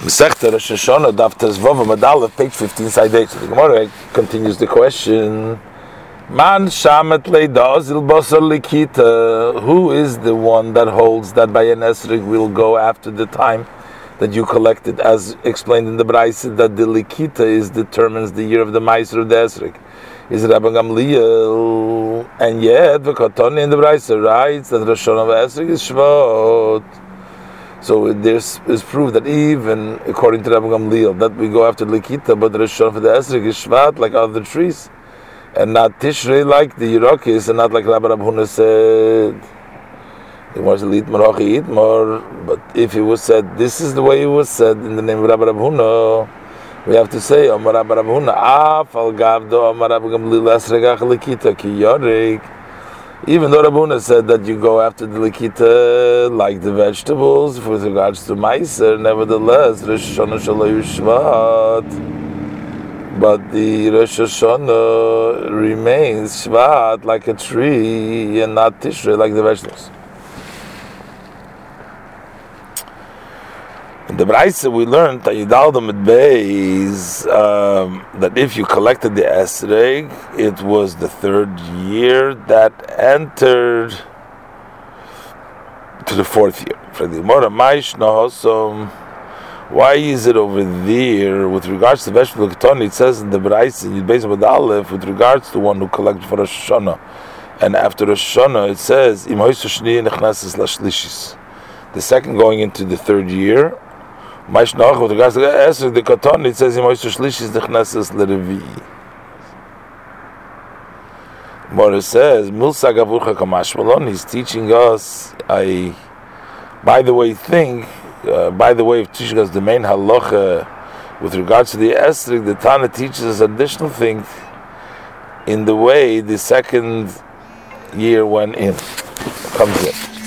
Rosh Hashanah, Tezvov page 15, side 8. So the Gemara continues the question. Man shamet leidazil basar likita. Who is the one that holds that by an esrig will go after the time that you collected, as explained in the Braisa, that the likita is determines the year of the meiser of the esrig. Is Rabbi Gamliel, and yet the Katani in the Braisa writes that Rosh Hashanah esrig is Shvat. So this is proof that even according to Rabbi Gamliel that we go after Likita, but the Rishon for the is Shvat like other trees, and not Tishrei like the Yerakis, and not like Rabbi Rabhuna said. It was Lit Marachi Itmar, but if it was said, this is the way it was said in the name of Rabbi Rabhuna, we have to say, Omar Rabbi Rabhuna, Af al Gavdo, Omar Rabbi Gamliel Esrik Likita Ki Yorik. Even though Rabuna said that you go after the likita like the vegetables with regards to meiser, uh, nevertheless, Rosh Hashanah Shvat. But the Rosh Hashanah remains Shvat like a tree and not Tishrei like the vegetables. The Braisa we learned um, that if you collected the Esreg, it was the third year that entered to the fourth year. Why is it over there with regards to the vegetable ketoni? It says in the Braisa Yidbeis with Aleph with regards to one who collected for Rosh Hashanah, and after Rosh Hashanah it says the second going into the third year Mais noch, with regards to Esrog, the Katan, it says, Moishe Shlish the Chnesses Lerevi. Mora says, Milsa Gavurcha Kamashmalon, he's teaching us a, by the way, thing, uh, by the way of teaching us the main halacha with regards to the Esrog, the Tana teaches us additional thing in the way the second year went in, comes in.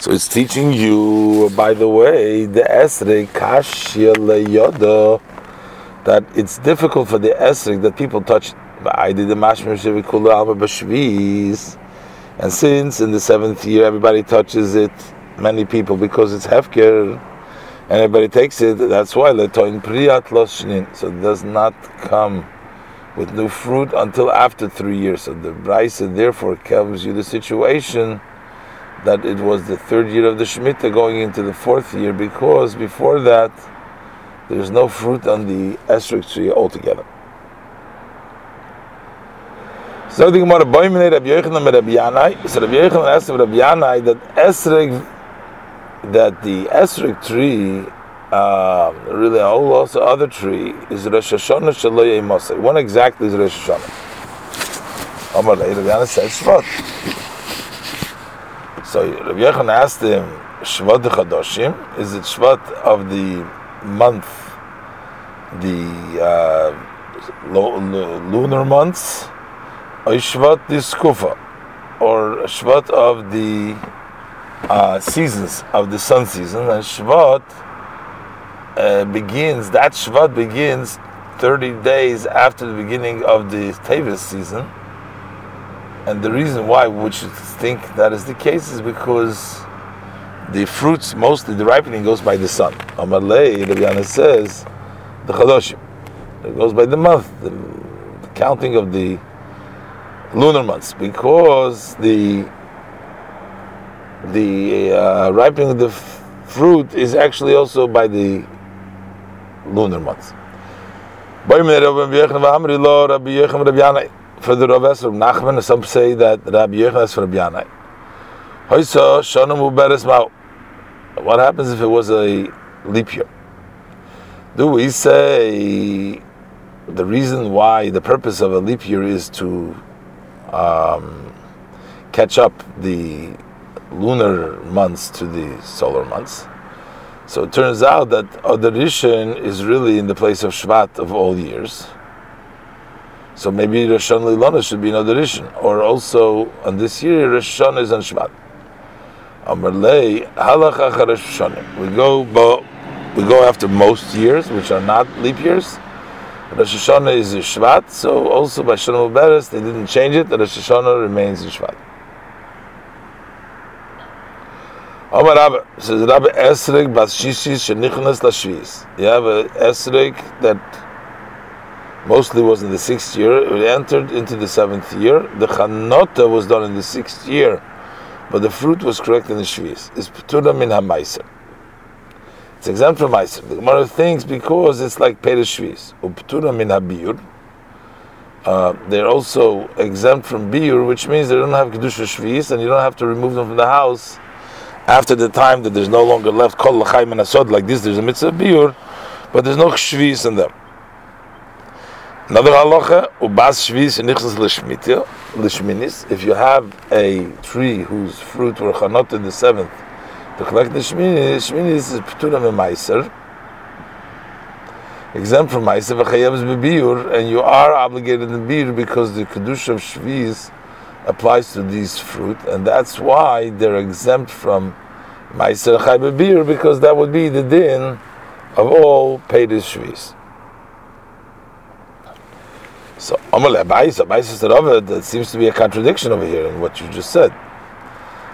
So it's teaching you, by the way, the esrei kashya leyoda, that it's difficult for the esrei that people touch. I did the mashmir and since in the seventh year everybody touches it, many people because it's hefker, and everybody takes it. That's why letoin priyat loshnin. So it does not come with new fruit until after three years. So the brisa therefore tells you the situation that it was the third year of the Shemitah going into the fourth year because before that there's no fruit on the esrog tree altogether. So the Gemara Boimene Rabbi Yochanan Rabbi Yanai. So Rabbi Yochanan asked Rabbi Yanai that esrog, that the esrog tree, uh, really also other tree is Rosh Hashanah Shaloy Mosai. When exactly is Rosh Hashanah? Amar Rabbi Yanai says Shvat. So Rabbi Yechon asked him, Shvat Chadoshim, is it Shvat of the month, the uh, lunar months, or Shvat Diskufa, or Shvat of the uh, seasons, of the sun season, and Shvat uh, begins, that Shvat begins 30 days after the beginning of the Tevis season, and the reason why we should think that is the case is because the fruits, mostly the ripening, goes by the sun. Amalei, Rabbi says, the Chadoshim. It goes by the month, the, the counting of the lunar months, because the the uh, ripening of the f- fruit is actually also by the lunar months for the Rav Esra Nachman, some say that Rabbi Yechon is for Rabbi Yanai. Hoysa Shanam Uberes Mao. What happens if it was a leap year? Do we say the reason why the purpose of a leap year is to um, catch up the lunar months to the solar months? So it turns out that Odarishan is really in the place of Shvat of all years so maybe Rosh Hashanah should be another Rishon. Or also, on this year, Hashanah is on Shvat. Amarlei, halach Rosh. We go, we go after most years, which are not leap years. Rosh Hashanah is in Shvat, so also by Shana Muberes, they didn't change it, Rosh Hashanah remains in Shvat. Omar Rabbe says Rabbe Esrig bas shishis shenichnas lashvis. You have an Esrig that mostly was in the sixth year. It entered into the seventh year. The Chanota was done in the sixth year, but the fruit was correct in the shvis. It's ptura min hamaiser. It's exempt from meiser. The Gemara thinks because it's like perish shvis. Uptura min habiyur. Uh, they're also exempt from biur, which means they don't have kedusha shvis, and you don't have to remove them from the house after the time that there's no longer left kol l'chaim and asod like this, there's a mitzvah biur, but there's no shvis in them. Another halacha, ubas shvis. If you have a tree whose fruit were chanot in the seventh, to collect the shminis, shminis is p'tura meiser, exempt from meiser v'chayevs bebiur, and you are obligated in biur because the kedusha of shvis applies to these fruit, and that's why they're exempt from Meiser Chai beer because that would be the din of all Peiris Shvis. So Amalei Abayis, Abayis said over that seems to be a contradiction over here in what you just said.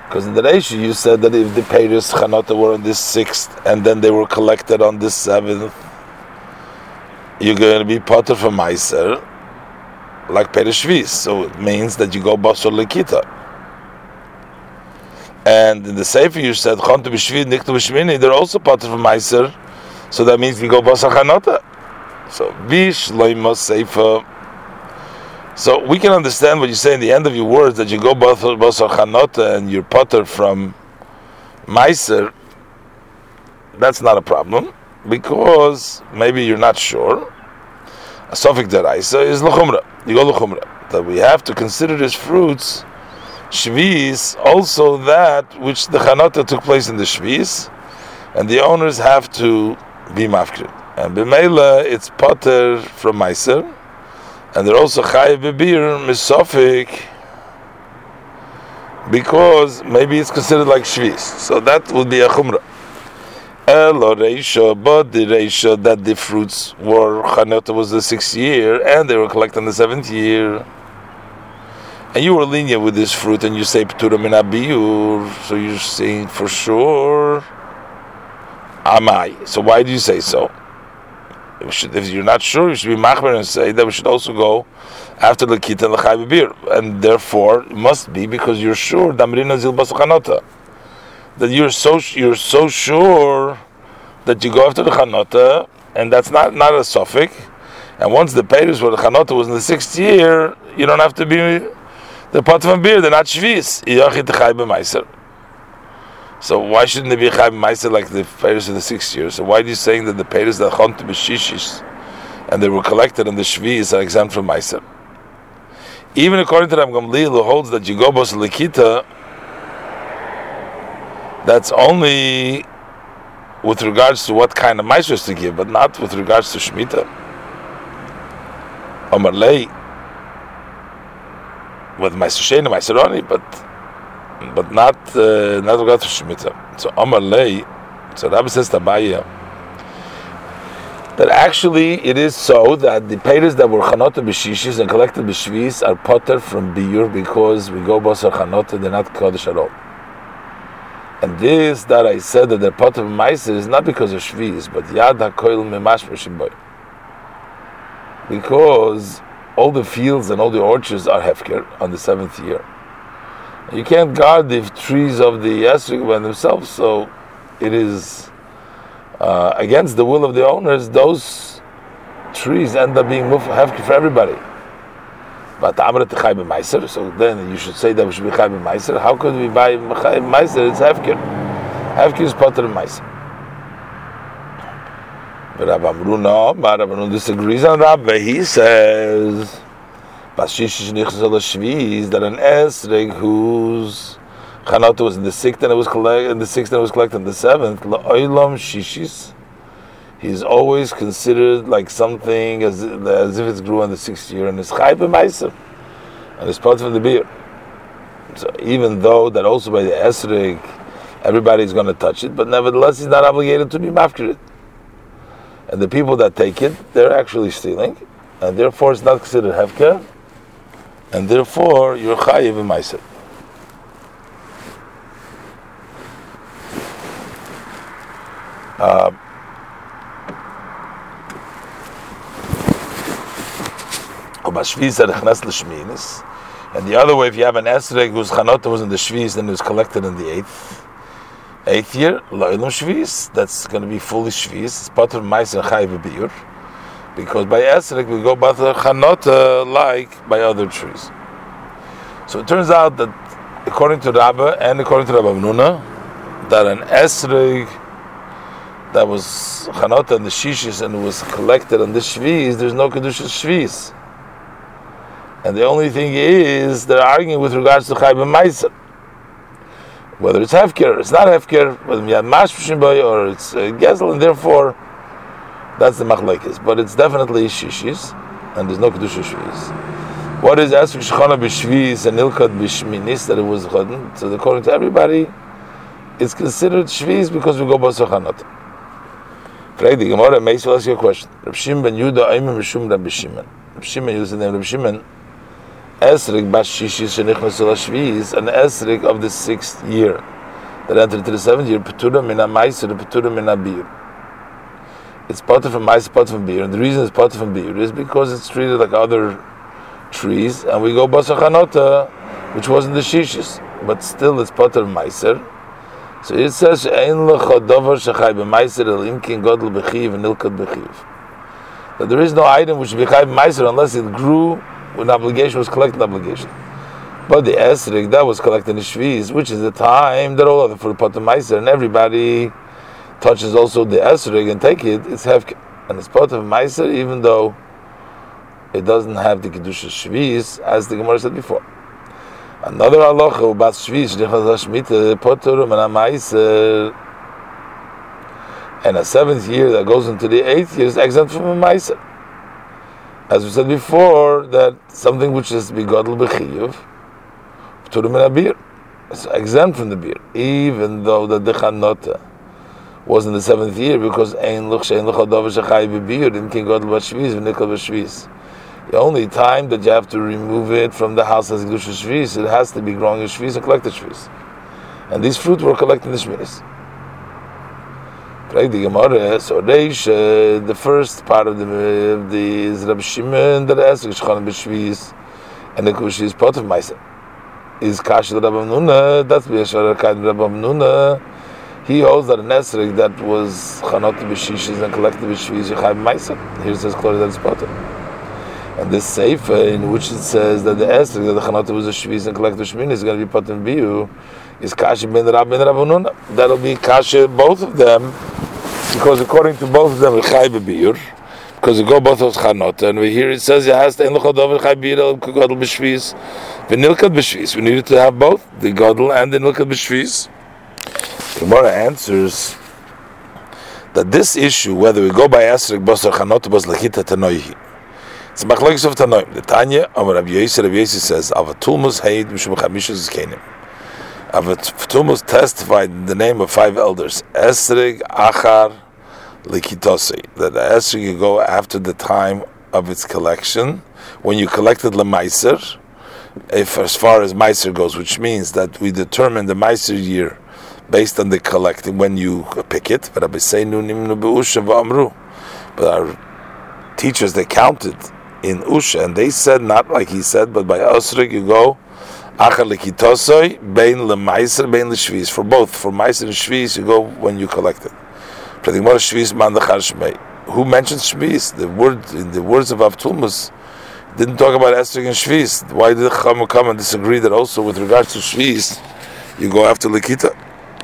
Because in the Reishi you said that if the Peiris Chanota were on this sixth and then they were collected on this seventh, you're going to be potter from Meiser like Perishvis. So it means that you go Basar Likita. And in the Sefer you said Chontu B'Shvid, Niktu B'Shmini, they're also part of Meiser. So that means we go Basar Chanota. So Bish Loimos Sefer. So we can understand what you say in the end of your words that you go Basar Chanota and you're potter from Meiser. That's not a problem because maybe you're not sure. A Sofik Deraisa is Lachumra. You go Lachumra. That we have to consider as fruits Shvis, also that which the Chanota took place in the Shvis, and the owners have to be mafkir. And b'meila, it's potter from Meiser, and they're also chayiv bebir misofik, because maybe it's considered like Shvis. So that would be a Chumrah. Elo Reisha, but the Reisha that the fruits were Chanota was the sixth year, and they were collected in the seventh year. And you were lenient with this fruit, and you say Ptura min abiyur, so you're saying for sure Amai. So why do you say so? Should, if you're not sure, you should be machmer and say that we should also go after the kita and the chay and therefore it must be because you're sure damrina zil chanota that you're so you're so sure that you go after the chanota, and that's not not a suffix. And once the peiros where the chanota was in the sixth year, you don't have to be the pot of beer. They're not shvis. So why shouldn't they be chayv meiser like the peiros of the sixth year? So why are you saying that the peiros that chont b'shishis and they were collected in the shvis are exempt from meiser? Even according to Ram Gamliel, who holds that you go bos likita that's only with regards to what kind of maestros to give, but not with regards to Shemitah. Omar Lei, with Meister Sheni, Meister Roni, but but not uh, not regard to Shemitah. So Omar Lei, so Rabbi says Tabaya, that actually it is so that the payers that were chanota b'shishis and collected b'shvis are potter from biur because we go basar chanota, they're not kodesh at all. And this that I said that they're of Meiser is not because of Shviz, but Yad HaKoil Memash Meshimboy. Because all the fields and all the orchards are Hefker on the seventh year. You can't guard the trees of the Esrik by themselves, so it is uh, against the will of the owners, those trees end up being Hefker for everybody. But Amrit Chai Meiser, so then you should say that we should be Chai Meiser. How could we buy Chai Meiser? It's Hefker. Hefker is Potter Meiser. But Rabbi Amru no, but Rabbi Amru disagrees on Rabbi. He says, That an Esreg whose Chanot was in the sixth and it was collected in the sixth and it was collected in the seventh, La'olam Shishis. He's always considered like something as, as if it's grew in the sixth year, and it's chayv meiser, and it's part of the beer. So even though that also by the esrig, everybody's going to touch it, but nevertheless he's not obligated to be mafkir it. And the people that take it, they're actually stealing, and therefore it's not considered hefker, and therefore you're chayiv in meiser. Uh, and the other way, if you have an esrog whose chanota was in the shviz, then it was collected in the eighth eighth year, loylum shviz, that's going to be fully shviz. It's part and chayv biur, because by esrog we go by the chanota like by other trees. So it turns out that according to Rabba and according to Rabbi Nuna, that an esrog that was chanota and the shishis and was collected on the shviz, there's no kedusha shviz. And the only thing is, they're arguing with regards to Chayb and. Whether it's Hefker it's not Hefker, whether you have Mashpishim or it's uh, Gezel, and therefore, that's the Machlekes. But it's definitely Shishis, and there's no Kedusha Shvis. What is Esrik Shechana B'Shvis and Ilkad B'Shminis, that it was Chodin? So according to everybody, it's considered Shvis because we go Basachanot. Frag the Gemara, Meis will ask you a question. Reb Shimon ben Yudah, Aimim Rishum Reb Shimon. Reb Shimon uses the name Reb Shimon, Esrik Bashishi Shenichnas Shviz, an Esrik of the sixth year that entered to the seventh year, Petura Mina Maiser, Petura Mina Bir. It's a Maiser, part of a beer, and the reason it's of a beer is because it's treated like other trees, and we go Basachanota, which wasn't the Shishis, but still it's part of Maiser. So it says, Ein lechodover shechai b'maiser el imkin godel b'chiv and ilkad b'chiv. That there is no item which should be chai b'maiser unless it grew when obligation was collected obligation. But the esrik that was collected in shviz, which is the time that all other for the meiser and everybody touches also the esrik and take it, it's hefke and it's part of meiser even though it doesn't have the kedusha shviz as the gemara said before. Another halacha about shviz shlichas hashmita poturim and meiser. And a seventh year that goes into the eighth year is exempt from a meiser as we said before, that something which is begodl b'chiyuv, pturim in a beer, it's exempt from the beer, even though the dechanota was in the seventh year, because ein luch shein luch adov shechai b'beer, in king godl b'shviz, v'nikol b'shviz. The only time that you have to remove it from the house as gdusha shviz, it has to be growing a shviz and collect a shviz. And these fruit were collected in the shviz. The Gemara. So Reish, the first part of the of the is Rab Shimon that asks Shchan b'Shvis, and the Kushi is part of Ma'aser. Is Kash Rabbi Nuna? That's B'Yashar Kad Rabbi Nuna. He holds that an esrik that was chanot b'shishis and collected b'shviz yechayv ma'aser. Here says clearly that it's potter. And this sefer in which it says that the esrik that the chanot was a shviz and collected b'shmin is going to be potter biu is kasha ben Rab ben Rabbi Nuna. That'll be kasha both of them because according to both of them, Chai Bebir, because they go both of Chanot, and we hear it says, it has to Enlochodov Chai Bebir, Godel B'Shviz, V'nilkat B'Shviz. We needed to have both, the Godel and the Nilkat B'Shviz. Gemara answers that this issue, whether we go by Esrik Bos or Chanot Bos Lechita Tanoihi, it's Machlokes of Tanoim. The Tanya, Amar Rabbi Yossi, Rabbi Yossi says, Avatulmus Heid Mishum Chamishus Kenim. Avatulmus testified in the name of five elders, Esrig, Achar, likitose, that the esrog you go after the time of its collection. When you collected lemaiser, if as far as meiser goes, which means that we determine the meiser year based on the collecting when you pick it. But our teachers they counted in usha and they said not like he said, but by osrig you go. Achar likitosoi bein lemaiser bein leshvis for both for meiser and shvis you go when you collect it. Who mentions Shvis? The word in the words of Avtulmus didn't talk about Esther and Shvis. Why did Chama come and disagree that also with regards to Shvis, you go after Likita?